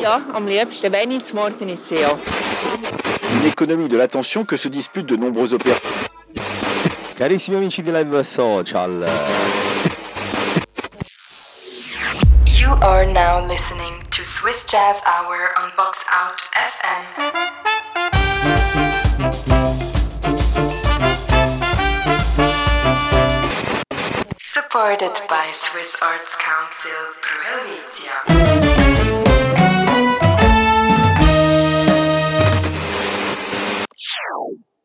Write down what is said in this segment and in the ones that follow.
Ja, am liebsten, wenn ich zum Morgen esse, ja. Une économie de l'attention que se disputent de nombreux opérateurs. Carissimi amici di Live Social, You are now listening to Swiss Jazz Hour on Box Out FM. Supported by Swiss Arts Council Pro Helvetia.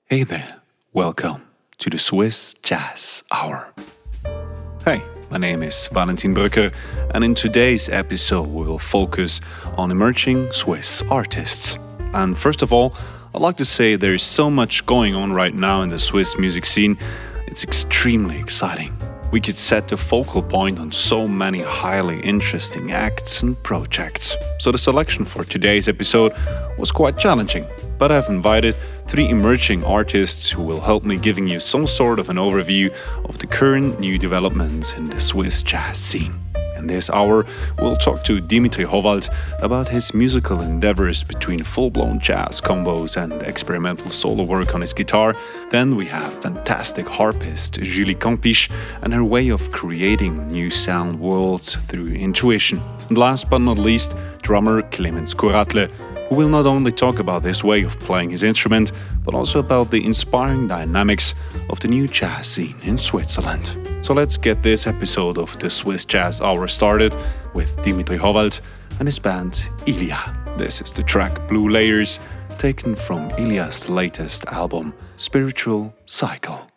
Hey there, welcome to the Swiss Jazz Hour. Hey, my name is Valentin Brügger, and in today's episode, we will focus on emerging Swiss artists. And first of all, I'd like to say there is so much going on right now in the Swiss music scene, it's extremely exciting. We could set the focal point on so many highly interesting acts and projects. So the selection for today's episode was quite challenging, but I've invited three emerging artists who will help me giving you some sort of an overview of the current new developments in the Swiss jazz scene. In this hour, we'll talk to Dimitri Howald about his musical endeavors between full blown jazz combos and experimental solo work on his guitar. Then we have fantastic harpist Julie Campiche and her way of creating new sound worlds through intuition. And last but not least, drummer Clemens Kuratle, who will not only talk about this way of playing his instrument, but also about the inspiring dynamics of the new jazz scene in Switzerland. So let's get this episode of the Swiss Jazz Hour started with Dimitri Howald and his band Ilya. This is the track Blue Layers, taken from Ilya's latest album, Spiritual Cycle.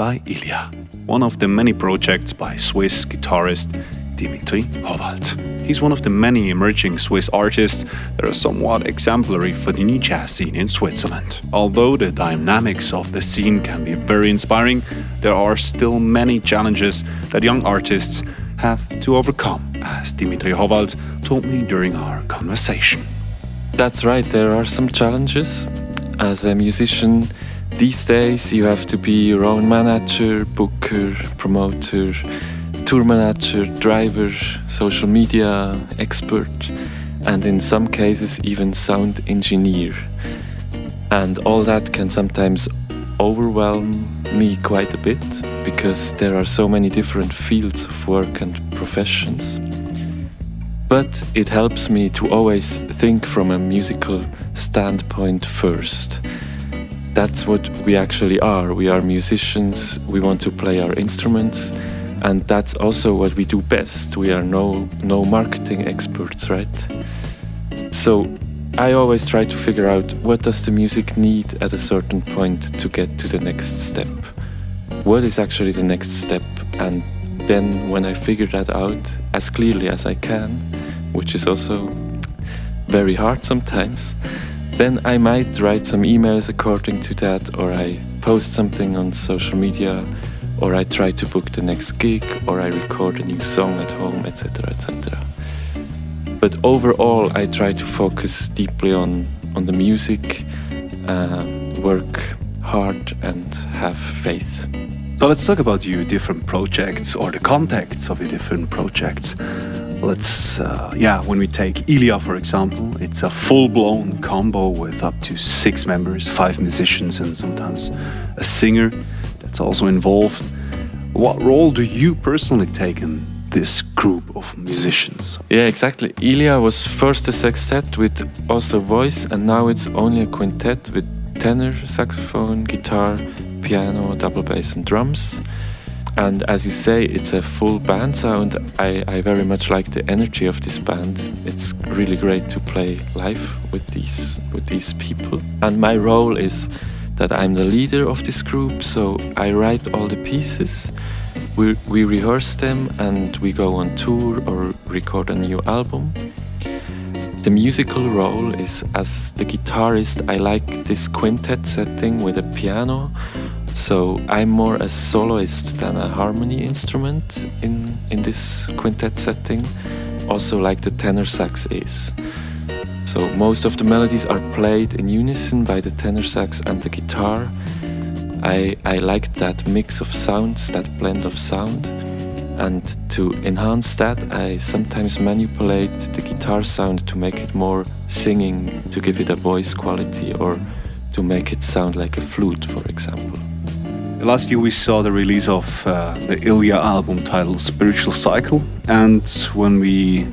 By Ilya, one of the many projects by Swiss guitarist Dimitri Howald. He's one of the many emerging Swiss artists that are somewhat exemplary for the new jazz scene in Switzerland. Although the dynamics of the scene can be very inspiring, there are still many challenges that young artists have to overcome, as Dimitri Howald told me during our conversation. That's right, there are some challenges. As a musician, these days you have to be your own manager, booker, promoter, tour manager, driver, social media expert, and in some cases, even sound engineer. And all that can sometimes overwhelm me quite a bit because there are so many different fields of work and professions. But it helps me to always think from a musical standpoint first. That's what we actually are. We are musicians, we want to play our instruments, and that's also what we do best. We are no, no marketing experts, right? So I always try to figure out what does the music need at a certain point to get to the next step. What is actually the next step? And then when I figure that out as clearly as I can, which is also very hard sometimes, then I might write some emails according to that, or I post something on social media, or I try to book the next gig, or I record a new song at home, etc. etc. But overall, I try to focus deeply on, on the music, uh, work hard, and have faith. So let's talk about your different projects or the contexts of your different projects. Let's, uh, yeah, when we take Ilya for example, it's a full blown combo with up to six members, five musicians, and sometimes a singer that's also involved. What role do you personally take in this group of musicians? Yeah, exactly. Ilya was first a sextet with also voice, and now it's only a quintet with tenor, saxophone, guitar, piano, double bass, and drums. And as you say, it's a full band sound. I, I very much like the energy of this band. It's really great to play live with these with these people. And my role is that I'm the leader of this group, so I write all the pieces. We, we rehearse them and we go on tour or record a new album. The musical role is as the guitarist, I like this quintet setting with a piano so I'm more a soloist than a harmony instrument in, in this quintet setting, also like the tenor sax is. So most of the melodies are played in unison by the tenor sax and the guitar. I, I like that mix of sounds, that blend of sound. And to enhance that, I sometimes manipulate the guitar sound to make it more singing, to give it a voice quality, or to make it sound like a flute, for example. Last year we saw the release of uh, the Ilya album titled Spiritual Cycle, and when we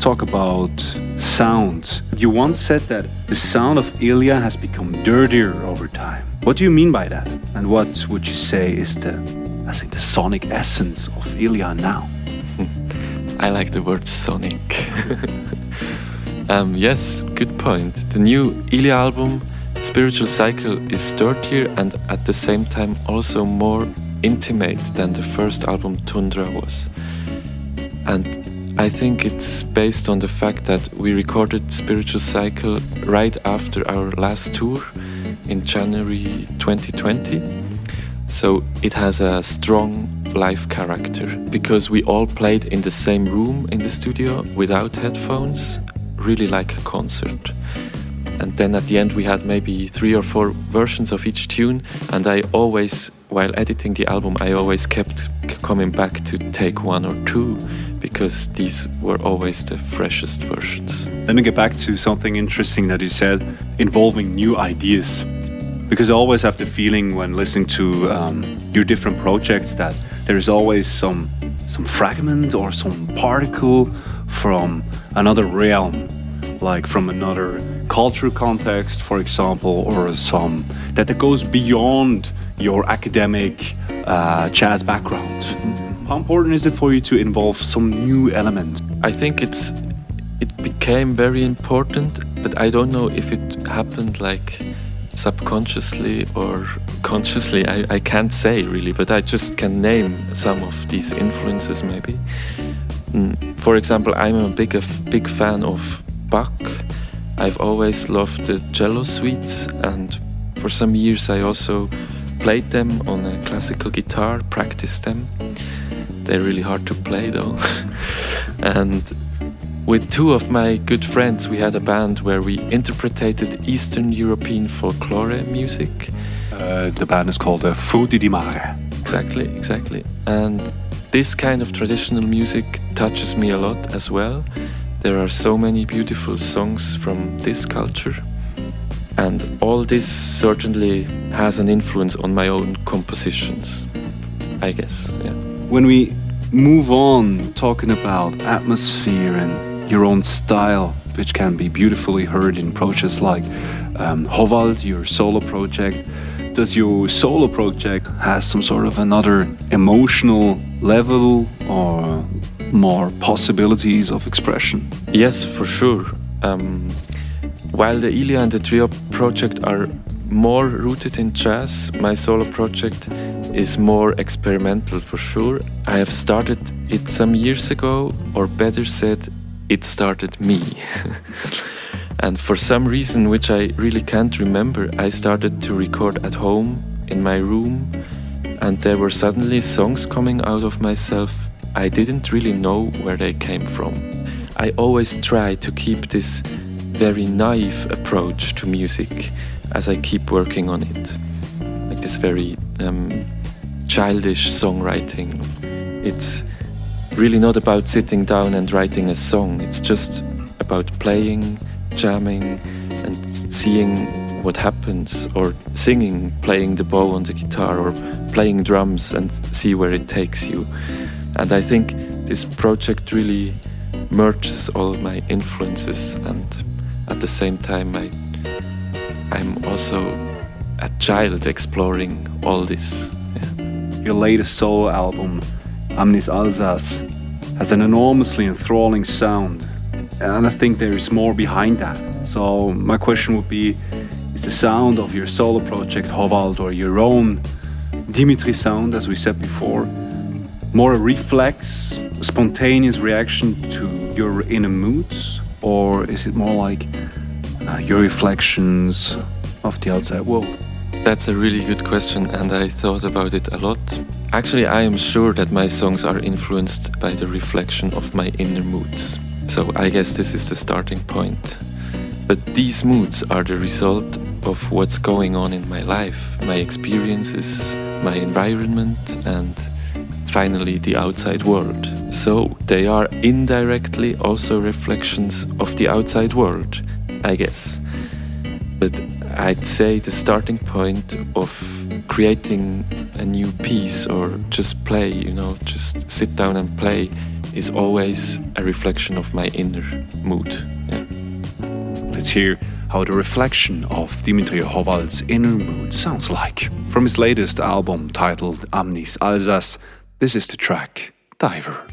talk about sound, you once said that the sound of Ilya has become dirtier over time. What do you mean by that? And what would you say is the, I think, the sonic essence of Ilya now? I like the word sonic. um, yes, good point. The new Ilya album Spiritual Cycle is dirtier and at the same time also more intimate than the first album Tundra was. And I think it's based on the fact that we recorded Spiritual Cycle right after our last tour in January 2020. So it has a strong live character because we all played in the same room in the studio without headphones, really like a concert and then at the end we had maybe three or four versions of each tune. And i always while editing the album i always kept coming back to take one or two because these were always the freshest versions. Let me get back to something interesting that you said involving new ideas. Because i always have the feeling when listening to um, your different projects that there is always some some fragment or some particle from another realm like from another cultural context, for example, or some that goes beyond your academic uh, jazz background. How important is it for you to involve some new elements? I think it's it became very important, but I don't know if it happened like subconsciously or consciously, I, I can't say really, but I just can name some of these influences maybe. Mm, for example, I'm a big, a big fan of Bach. I've always loved the cello suites, and for some years I also played them on a classical guitar, practiced them. They're really hard to play though. and with two of my good friends, we had a band where we interpreted Eastern European folklore music. Uh, the band is called uh, Frutti di Mare. Exactly, exactly. And this kind of traditional music touches me a lot as well. There are so many beautiful songs from this culture. And all this certainly has an influence on my own compositions, I guess. Yeah. When we move on talking about atmosphere and your own style, which can be beautifully heard in projects like um, Howald, your solo project, does your solo project has some sort of another emotional level or more possibilities of expression? Yes, for sure. Um, while the Ilya and the Trio project are more rooted in jazz, my solo project is more experimental for sure. I have started it some years ago, or better said, it started me. and for some reason, which I really can't remember, I started to record at home in my room, and there were suddenly songs coming out of myself. I didn't really know where they came from. I always try to keep this very naive approach to music as I keep working on it. Like this very um, childish songwriting. It's really not about sitting down and writing a song, it's just about playing, jamming, and seeing what happens, or singing, playing the bow on the guitar, or playing drums and see where it takes you. And I think this project really merges all my influences and at the same time I I'm also a child exploring all this. Yeah. Your latest solo album, Amnis Alsace, has an enormously enthralling sound, and I think there is more behind that. So, my question would be Is the sound of your solo project, Howald, or your own Dimitri sound, as we said before, more a reflex, a spontaneous reaction to your inner moods, or is it more like uh, your reflections of the outside world? That's a really good question, and I thought about it a lot. Actually, I am sure that my songs are influenced by the reflection of my inner moods. So I guess this is the starting point. But these moods are the result of what's going on in my life, my experiences, my environment, and finally the outside world. So they are indirectly also reflections of the outside world, I guess. But I'd say the starting point of creating a new piece or just play, you know, just sit down and play is always a reflection of my inner mood. Yeah. Let's hear how the reflection of Dimitri Howald's inner mood sounds like. From his latest album titled Amnis Alsace, this is the track Diver.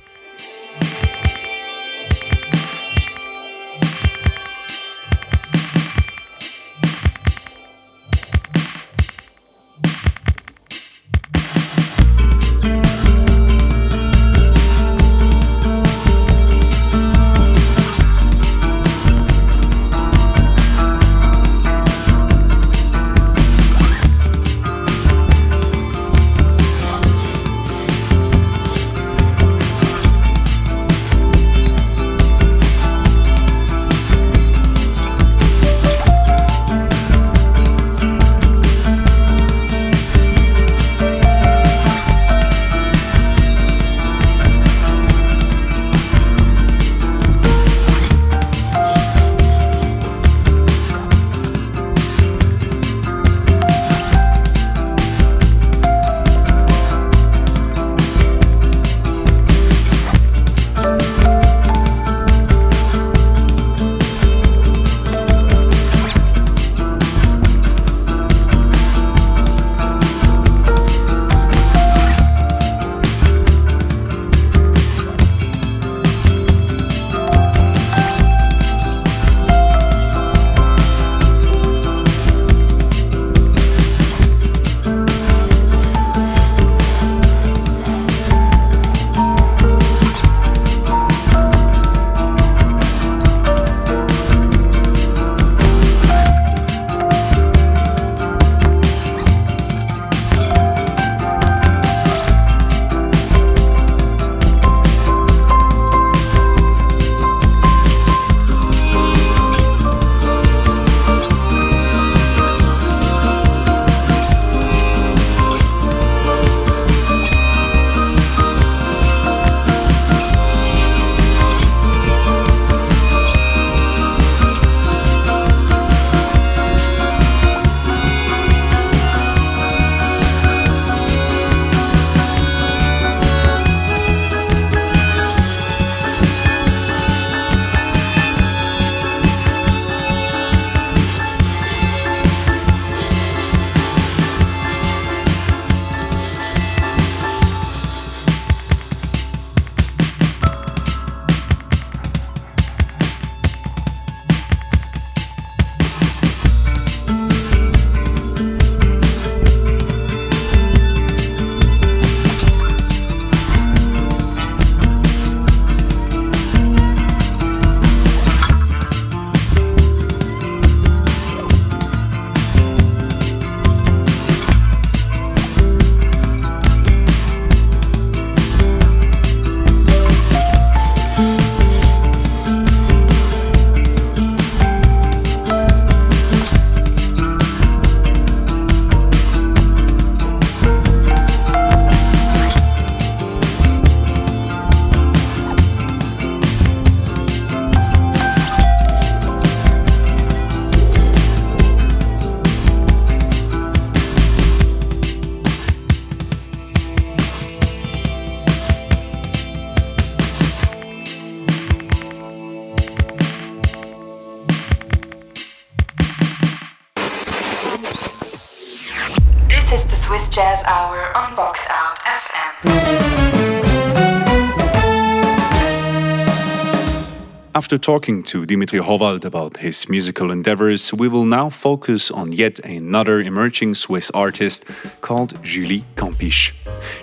After talking to Dimitri Howald about his musical endeavors, we will now focus on yet another emerging Swiss artist called Julie Campiche.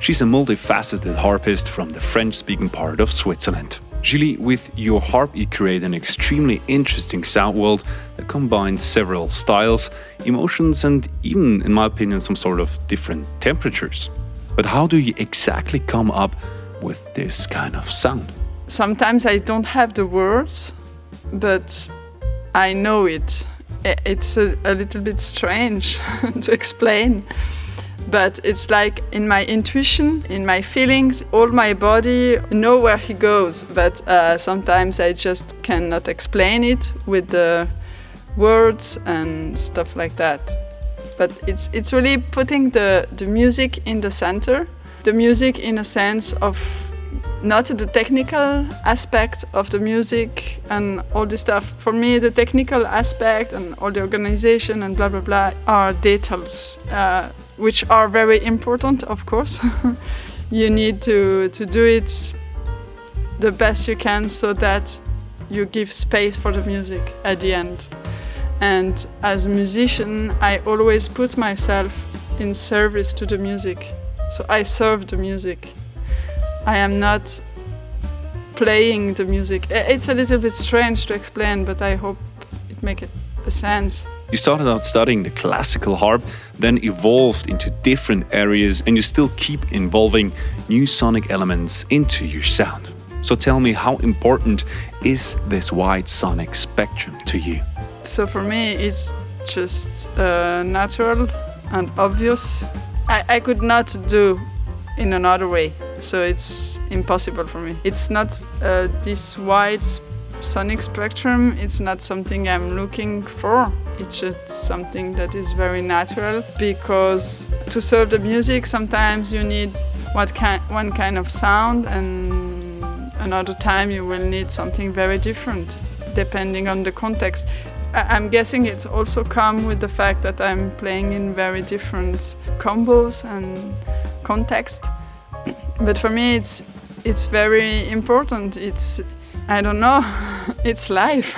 She's a multifaceted harpist from the French speaking part of Switzerland. Julie, with your harp, you create an extremely interesting sound world that combines several styles, emotions, and even, in my opinion, some sort of different temperatures. But how do you exactly come up with this kind of sound? Sometimes I don't have the words, but I know it. It's a, a little bit strange to explain, but it's like in my intuition, in my feelings, all my body know where he goes. But uh, sometimes I just cannot explain it with the words and stuff like that. But it's it's really putting the the music in the center, the music in a sense of not the technical aspect of the music and all this stuff. For me, the technical aspect and all the organization and blah blah blah are details, uh, which are very important, of course. you need to to do it the best you can so that you give space for the music at the end. And as a musician, I always put myself in service to the music. So I serve the music. I am not playing the music. It's a little bit strange to explain, but I hope it makes sense. You started out studying the classical harp, then evolved into different areas, and you still keep involving new sonic elements into your sound. So tell me, how important is this wide sonic spectrum to you? So for me, it's just uh, natural and obvious. I, I could not do in another way. So it's impossible for me. It's not uh, this wide sonic spectrum. It's not something I'm looking for. It's just something that is very natural because to serve the music, sometimes you need what kind, one kind of sound, and another time you will need something very different, depending on the context. I'm guessing it's also come with the fact that I'm playing in very different combos and context. But for me, it's it's very important. It's I don't know. It's life.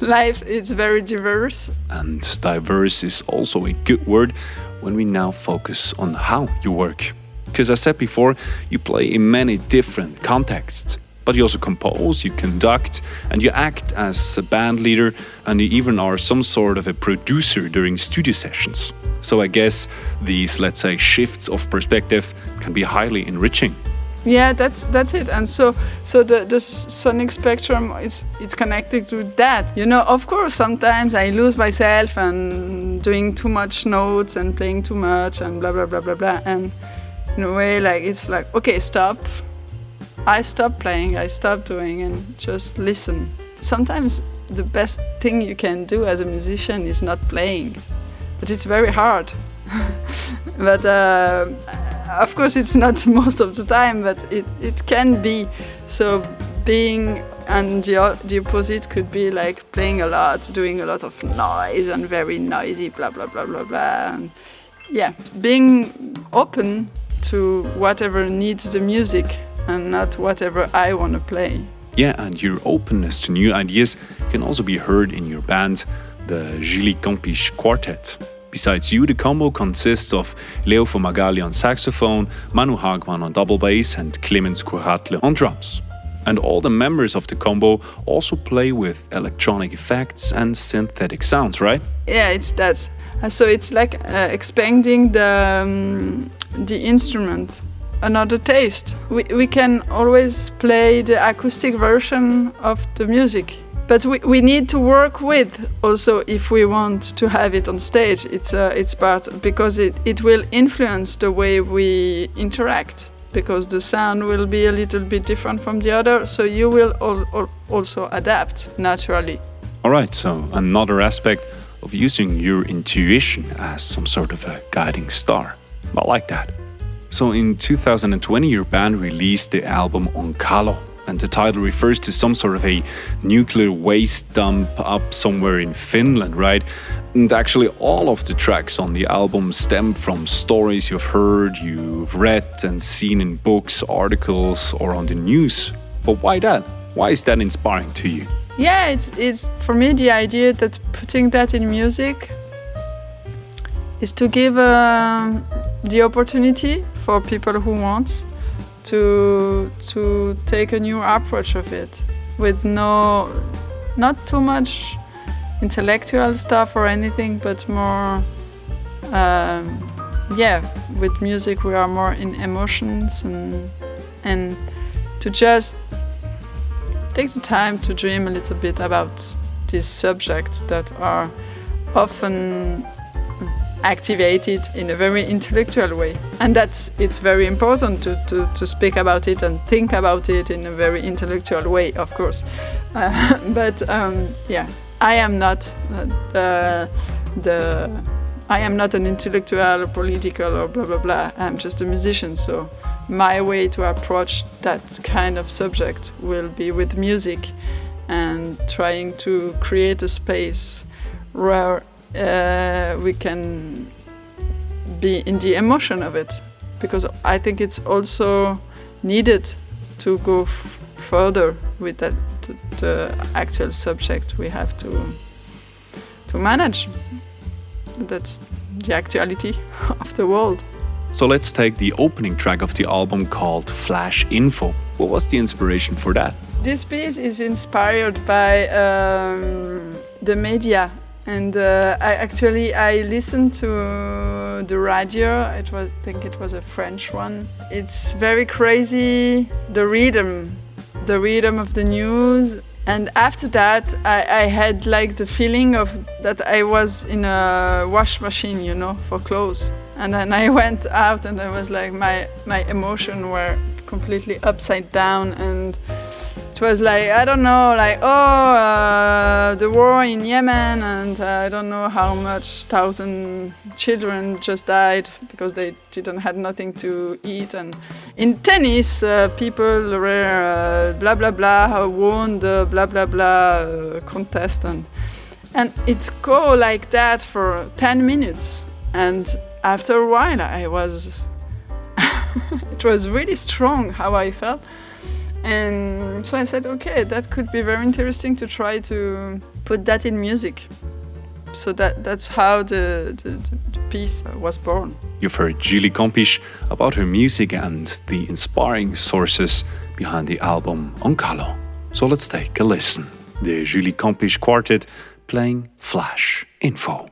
life is very diverse. And diverse is also a good word when we now focus on how you work. Because I said before, you play in many different contexts. But you also compose, you conduct, and you act as a band leader, and you even are some sort of a producer during studio sessions. So I guess these, let's say, shifts of perspective can be highly enriching. Yeah, that's that's it. And so so the, the sonic spectrum is it's connected to that. You know, of course sometimes I lose myself and doing too much notes and playing too much and blah blah blah blah blah. And in a way like it's like, okay, stop. I stop playing, I stop doing and just listen. Sometimes the best thing you can do as a musician is not playing but it's very hard. but uh, of course, it's not most of the time, but it, it can be. So being and the, the opposite could be like playing a lot, doing a lot of noise and very noisy, blah blah blah blah blah. And yeah, being open to whatever needs the music and not whatever I want to play. Yeah, and your openness to new ideas can also be heard in your band the Julie Campiche Quartet. Besides you, the combo consists of Leo Fumagalli on saxophone, Manu Hagmann on double bass, and Clemens Kuratle on drums. And all the members of the combo also play with electronic effects and synthetic sounds, right? Yeah, it's that. So it's like uh, expanding the, um, the instrument another taste. We, we can always play the acoustic version of the music. But we, we need to work with also if we want to have it on stage it's uh, it's part because it, it will influence the way we interact because the sound will be a little bit different from the other so you will al al also adapt naturally. All right so another aspect of using your intuition as some sort of a guiding star. I like that so in 2020 your band released the album onkalo and the title refers to some sort of a nuclear waste dump up somewhere in Finland, right? And actually, all of the tracks on the album stem from stories you've heard, you've read, and seen in books, articles, or on the news. But why that? Why is that inspiring to you? Yeah, it's it's for me the idea that putting that in music is to give uh, the opportunity for people who want to to take a new approach of it with no not too much intellectual stuff or anything but more um, yeah with music we are more in emotions and and to just take the time to dream a little bit about these subjects that are often activated in a very intellectual way. And that's it's very important to, to, to speak about it and think about it in a very intellectual way of course. Uh, but um, yeah i am not the, the i am not an intellectual or political or blah blah blah. I'm just a musician. So my way to approach that kind of subject will be with music and trying to create a space where uh, we can be in the emotion of it because I think it's also needed to go further with that the actual subject we have to to manage. That's the actuality of the world. So let's take the opening track of the album called Flash Info. What was the inspiration for that? This piece is inspired by um, the media and uh, I actually I listened to the radio. It was I think it was a French one. It's very crazy the rhythm, the rhythm of the news. And after that, I, I had like the feeling of that I was in a wash machine, you know, for clothes. And then I went out, and I was like my my emotion were completely upside down and it was like I don't know, like oh, uh, the war in Yemen, and uh, I don't know how much thousand children just died because they didn't had nothing to eat. And in tennis, uh, people were uh, blah blah blah won the blah blah blah uh, contest, and and it's go like that for ten minutes, and after a while, I was. it was really strong how I felt and so I said, okay, that could be very interesting to try to put that in music. So that, that's how the, the, the piece uh, was born. You've heard Julie Campiche about her music and the inspiring sources behind the album Onkalo. So let's take a listen. The Julie Campiche Quartet playing Flash Info.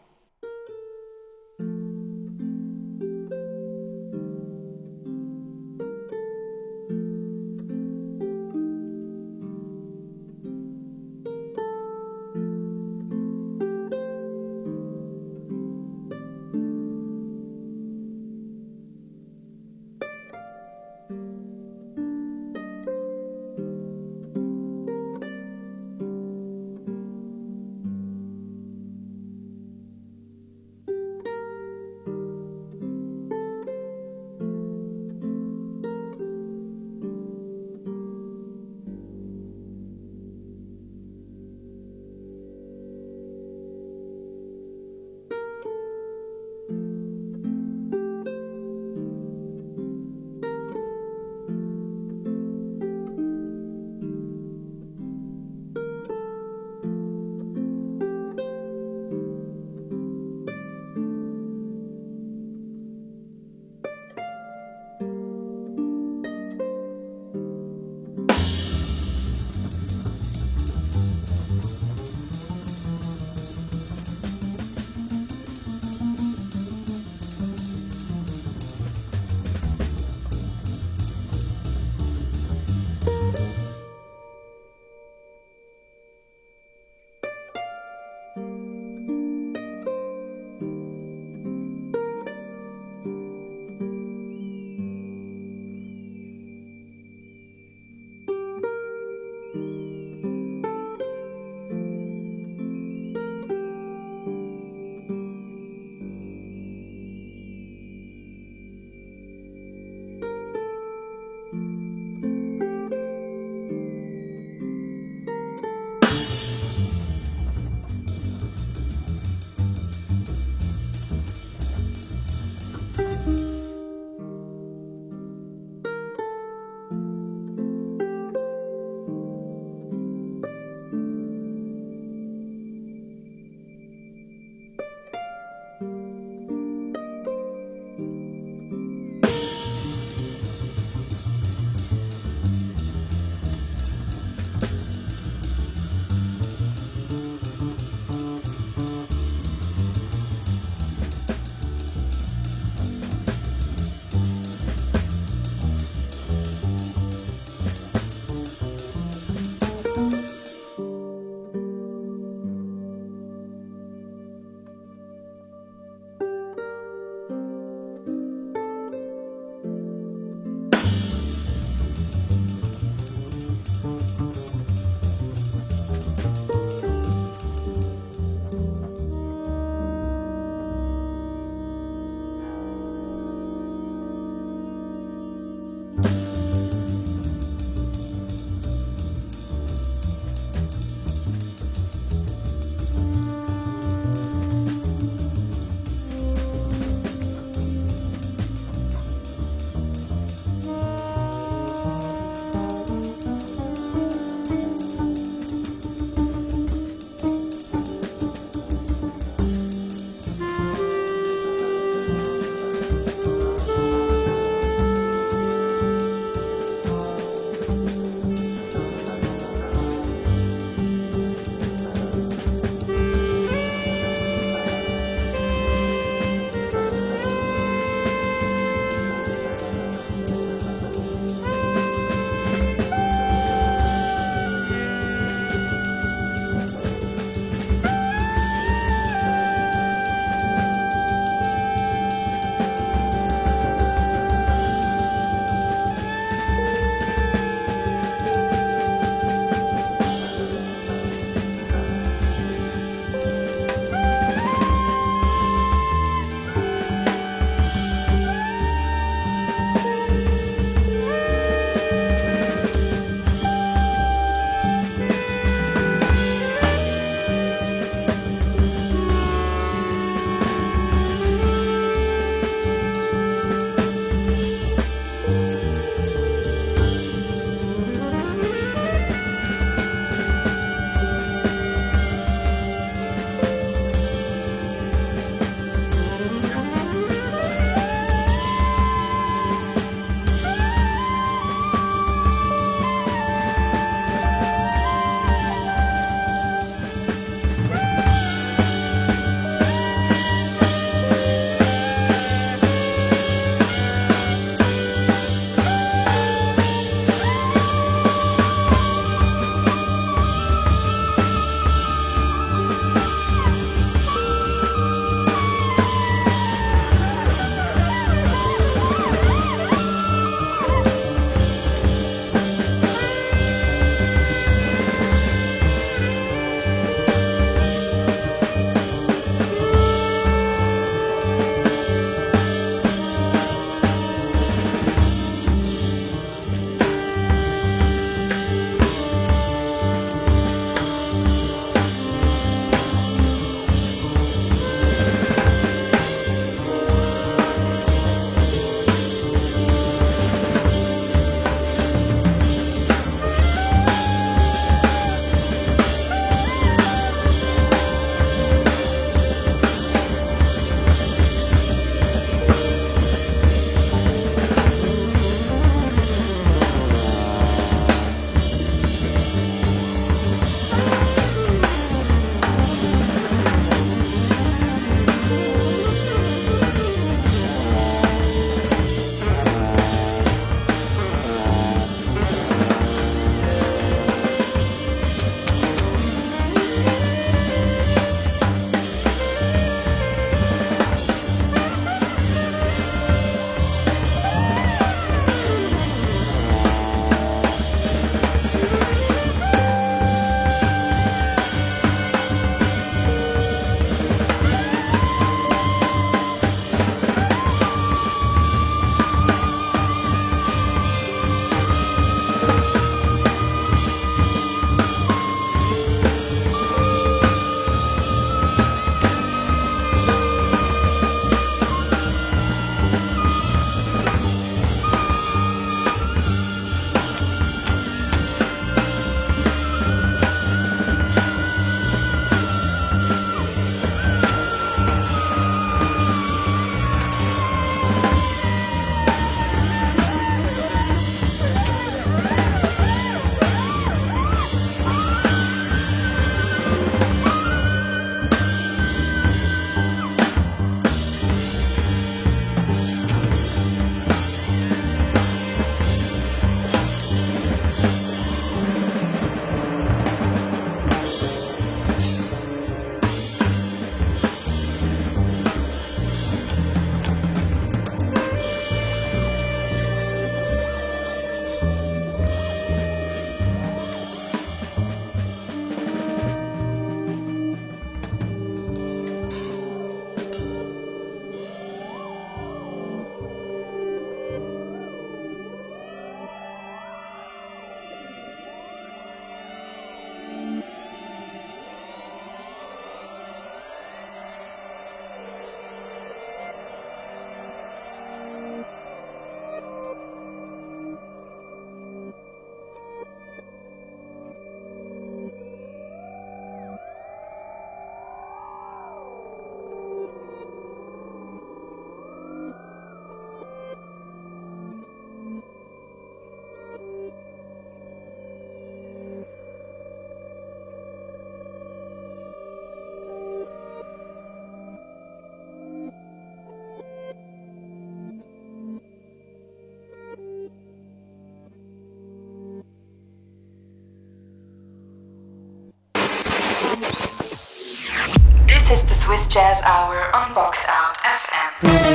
Jazz Hour on Box Out FM.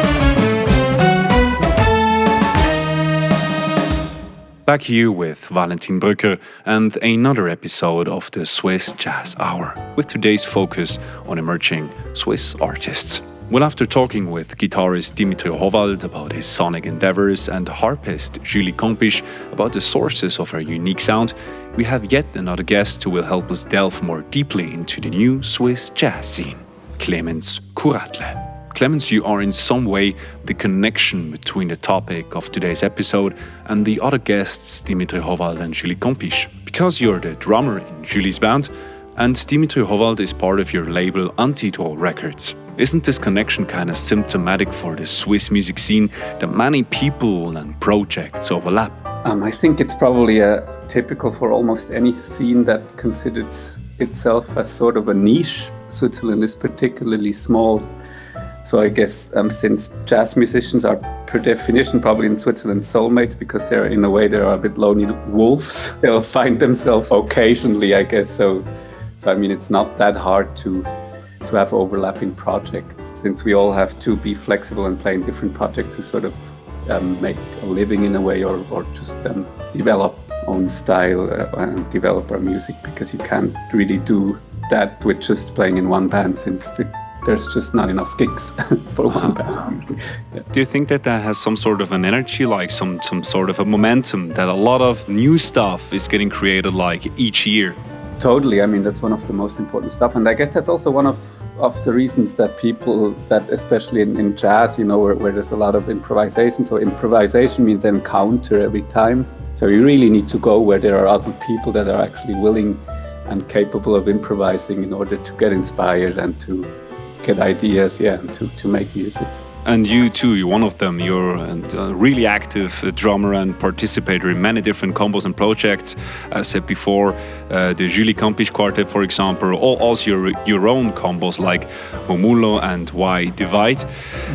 Back here with Valentin Brügger and another episode of the Swiss Jazz Hour, with today's focus on emerging Swiss artists. Well, after talking with guitarist Dimitri Howald about his sonic endeavors and harpist Julie Campiche about the sources of her unique sound, we have yet another guest who will help us delve more deeply into the new Swiss jazz scene, Clemens Kuratle. Clemens, you are in some way the connection between the topic of today's episode and the other guests, Dimitri Howald and Julie Campiche. Because you're the drummer in Julie's band, and Dimitri Howald is part of your label Antidro Records. Isn't this connection kind of symptomatic for the Swiss music scene that many people and projects overlap? Um, I think it's probably uh, typical for almost any scene that considers itself as sort of a niche. Switzerland is particularly small so I guess um, since jazz musicians are per definition probably in Switzerland soulmates because they're in a way they are a bit lonely wolves. They'll find themselves occasionally, I guess. So, so I mean, it's not that hard to to have overlapping projects since we all have to be flexible and play in different projects to sort of um, make a living in a way or, or just um, develop own style uh, and develop our music because you can't really do that with just playing in one band since the there's just not enough gigs for one band. Yeah. Do you think that that has some sort of an energy, like some some sort of a momentum that a lot of new stuff is getting created like each year? Totally. I mean, that's one of the most important stuff, and I guess that's also one of of the reasons that people that especially in, in jazz, you know, where, where there's a lot of improvisation. So improvisation means encounter every time. So you really need to go where there are other people that are actually willing and capable of improvising in order to get inspired and to get ideas, yeah, and to, to make music. And you too, you're one of them. You're a really active uh, drummer and participator in many different combos and projects. As said before, uh, the Julie Campiche Quartet, for example, or also your, your own combos like Murmullo and Why Divide. Mm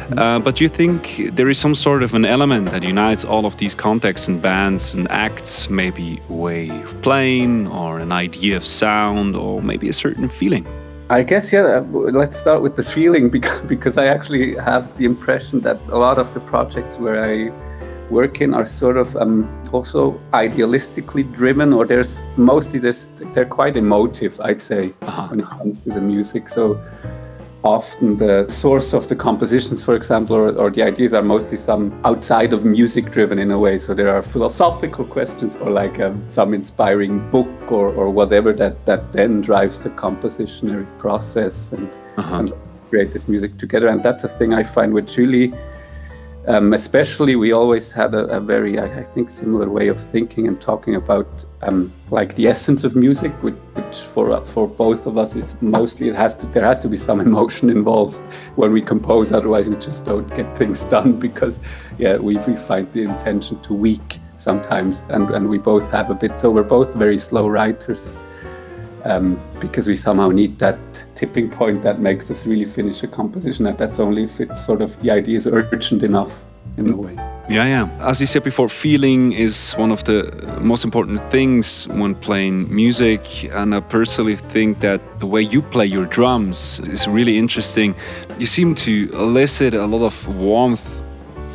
-hmm. uh, but you think there is some sort of an element that unites all of these contexts and bands and acts, maybe a way of playing or an idea of sound or maybe a certain feeling? I guess yeah. Let's start with the feeling because because I actually have the impression that a lot of the projects where I work in are sort of um, also idealistically driven, or there's mostly this they're quite emotive. I'd say uh-huh. when it comes to the music. So often the source of the compositions, for example, or, or, the ideas are mostly some outside of music driven in a way. So there are philosophical questions or like um, some inspiring book or, or whatever that, that then drives the compositionary process and, uh-huh. and create this music together. And that's a thing I find with Julie um, especially, we always had a, a very, I, I, think, similar way of thinking and talking about um, like the essence of music, which, which, for uh, for both of us is mostly it has to there has to be some emotion involved when we compose. Otherwise, we just don't get things done because, yeah, we, we find the intention too weak sometimes, and and we both have a bit. So we're both very slow writers um, because we somehow need that tipping point that makes us really finish a composition. And that's only if it's sort of the idea is urgent enough in a way. Yeah, yeah. As you said before, feeling is one of the most important things when playing music. And I personally think that the way you play your drums is really interesting. You seem to elicit a lot of warmth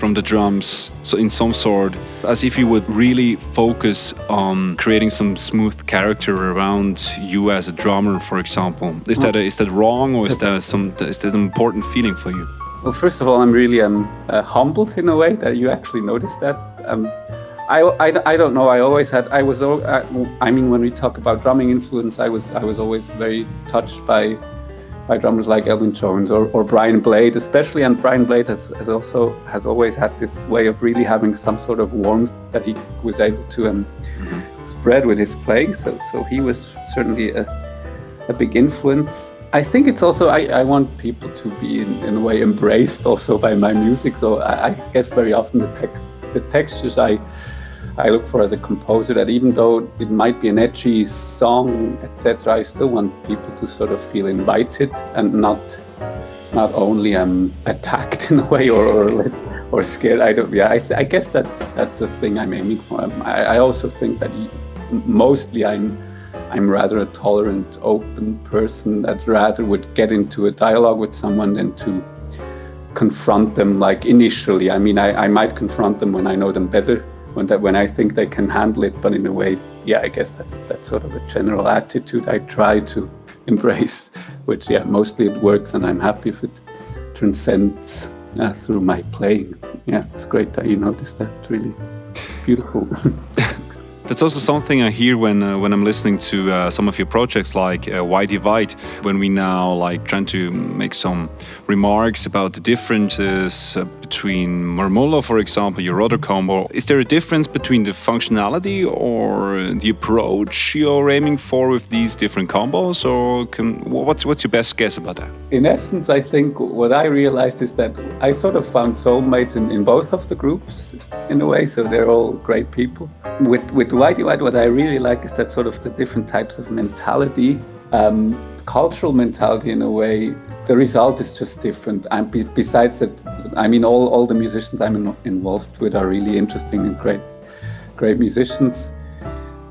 from the drums so in some sort as if you would really focus on creating some smooth character around you as a drummer for example. Is that a, is that wrong or is that some is that an important feeling for you? Well first of all i'm really um, uh, humbled in a way that you actually noticed that. Um, I, I, I don't know. I always had i was uh, i mean when we talk about drumming influence i was i was always very touched by by drummers like Elvin Jones or, or Brian Blade, especially. And Brian Blade has, has also has always had this way of really having some sort of warmth that he was able to um, mm-hmm. spread with his playing. So so he was certainly a, a big influence. I think it's also I, I want people to be in, in a way embraced also by my music. So I, I guess very often the text the textures I I look for as a composer that even though it might be an edgy song, etc., I still want people to sort of feel invited and not not only um, attacked in a way or, or, or scared. I don't. Yeah, I, I, guess that's that's a thing I'm aiming for. Um, I, I also think that mostly I'm I'm rather a tolerant, open person that rather would get into a dialogue with someone than to confront them like initially. I mean, I, I might confront them when I know them better, when that when I think they can handle it, but in a way, yeah, I guess that's that's sort of a general attitude I try to embrace, which yeah, mostly it works, and I'm happy if it transcends uh, through my playing. Yeah, it's great that you noticed that. Really beautiful. That's also something I hear when uh, when I'm listening to uh, some of your projects, like uh, Why Divide. When we now like trying to make some remarks about the differences uh, between Murmullo, for example, your other combo. Is there a difference between the functionality or the approach you're aiming for with these different combos, or can, what's what's your best guess about that? In essence, I think what I realized is that I sort of found soulmates in, in both of the groups in a way. So they're all great people. With with Why Divide, what I really like is that sort of the different types of mentality, um, cultural mentality in a way. The result is just different. And besides that, I mean, all, all the musicians I'm in, involved with are really interesting and great, great musicians.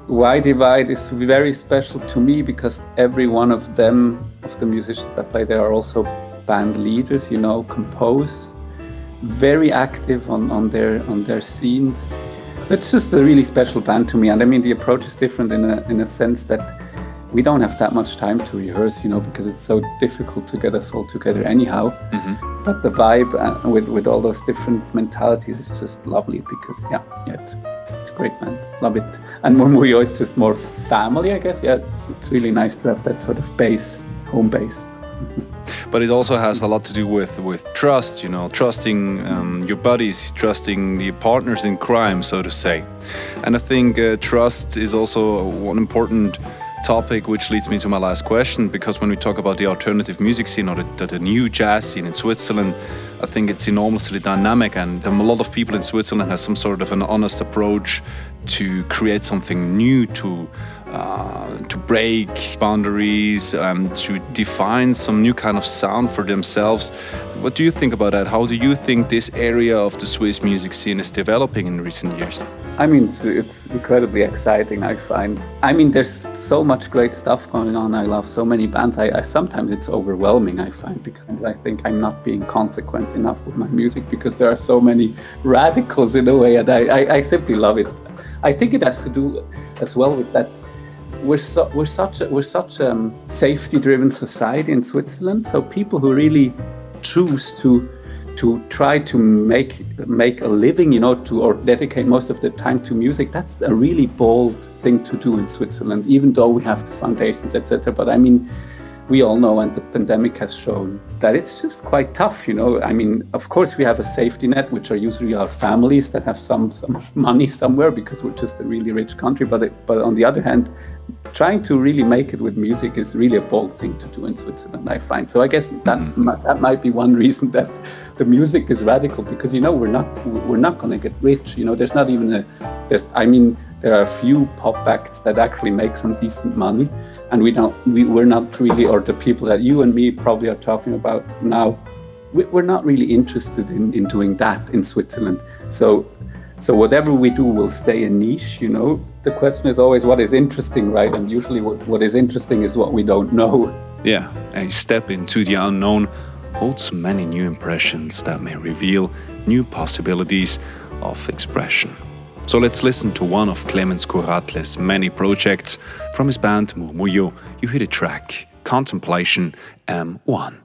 Why Divide is very special to me because every one of them, of the musicians I play, they are also band leaders. You know, compose, very active on, on their on their scenes So it's just a really special band to me. And I mean, the approach is different in a, in a sense that we don't have that much time to rehearse, you know, because it's so difficult to get us all together anyhow. Mm-hmm. But the vibe uh, with, with all those different mentalities is just lovely because, yeah, yeah it's, it's great, man. Love it. And Murmullo is just more family, I guess. Yeah, it's, it's really nice to have that sort of base, home base. but it also has a lot to do with with trust you know trusting um, your buddies trusting the partners in crime so to say and i think uh, trust is also one important topic which leads me to my last question because when we talk about the alternative music scene or the, the new jazz scene in switzerland i think it's enormously dynamic and a lot of people in switzerland has some sort of an honest approach to create something new to uh, to break boundaries and to define some new kind of sound for themselves. What do you think about that? How do you think this area of the Swiss music scene is developing in recent years? I mean, it's, it's, incredibly exciting. I find. I mean, there's so much great stuff going on. I love so many bands. I, I sometimes it's overwhelming. I find because I think I'm not being consequent enough with my music because there are so many radicals in a way, and I, I, I simply love it. I think it has to do as well with that we're so, we're such a, we're such a um, safety-driven society in Switzerland. So people who really choose to to try to make make a living, you know, to or dedicate most of the time to music, that's a really bold thing to do in Switzerland. Even though we have the foundations, etc. But I mean, we all know, and the pandemic has shown that it's just quite tough. You know, I mean, of course, we have a safety net, which are usually our families that have some some money somewhere because we're just a really rich country. But it, but on the other hand, trying to really make it with music is really a bold thing to do in Switzerland. I find so. I guess that mm-hmm. that might be one reason that the music is radical because you know we're not we're not going to get rich. You know, there's not even a there's. I mean, there are a few pop acts that actually make some decent money and we don't we, we're not really or the people that you and me probably are talking about now we, we're not really interested in, in doing that in switzerland so so whatever we do will stay a niche you know the question is always what is interesting right and usually what, what is interesting is what we don't know yeah a step into the unknown holds many new impressions that may reveal new possibilities of expression so let's listen to one of Clemens Kuratle's many projects from his band Murmullo. You hear the track Contemplation M1.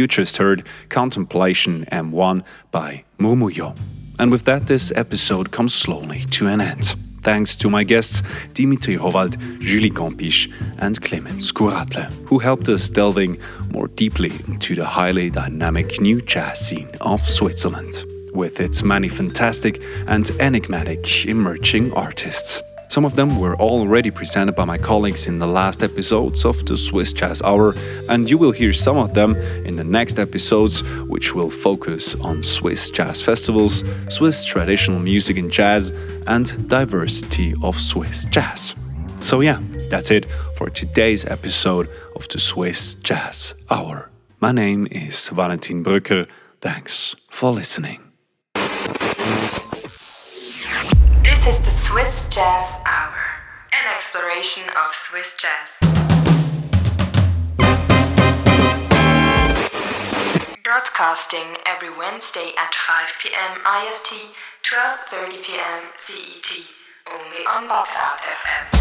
You just heard Contemplation M1 by Murmullo. And with that, this episode comes slowly to an end. Thanks to my guests Dimitri Howald, Julie Campiche, and Clemens Kuratle, who helped us delving more deeply into the highly dynamic new jazz scene of Switzerland, with its many fantastic and enigmatic emerging artists. Some of them were already presented by my colleagues in the last episodes of the Swiss Jazz Hour, and you will hear some of them in the next episodes, which will focus on Swiss jazz festivals, Swiss traditional music and jazz, and diversity of Swiss jazz. So, yeah, that's it for today's episode of the Swiss Jazz Hour. My name is Valentin Brügger. Thanks for listening. This is the Swiss Jazz an exploration of Swiss jazz. Broadcasting every Wednesday at 5 p.m. IST, 12:30 p.m. CET, only on Out FM.